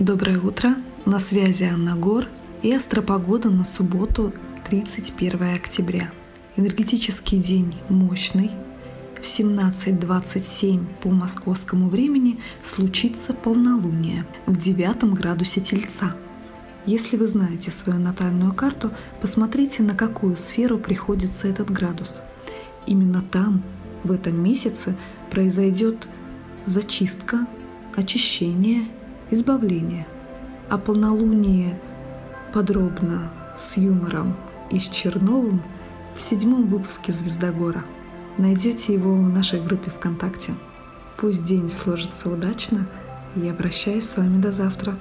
Доброе утро! На связи Анна Гор и астропогода на субботу 31 октября. Энергетический день мощный. В 17.27 по московскому времени случится полнолуние в девятом градусе Тельца. Если вы знаете свою натальную карту, посмотрите, на какую сферу приходится этот градус. Именно там, в этом месяце, произойдет зачистка, очищение, избавление. О полнолунии подробно с юмором и с Черновым в седьмом выпуске «Звездогора». Найдете его в нашей группе ВКонтакте. Пусть день сложится удачно, и обращаюсь с вами до завтра.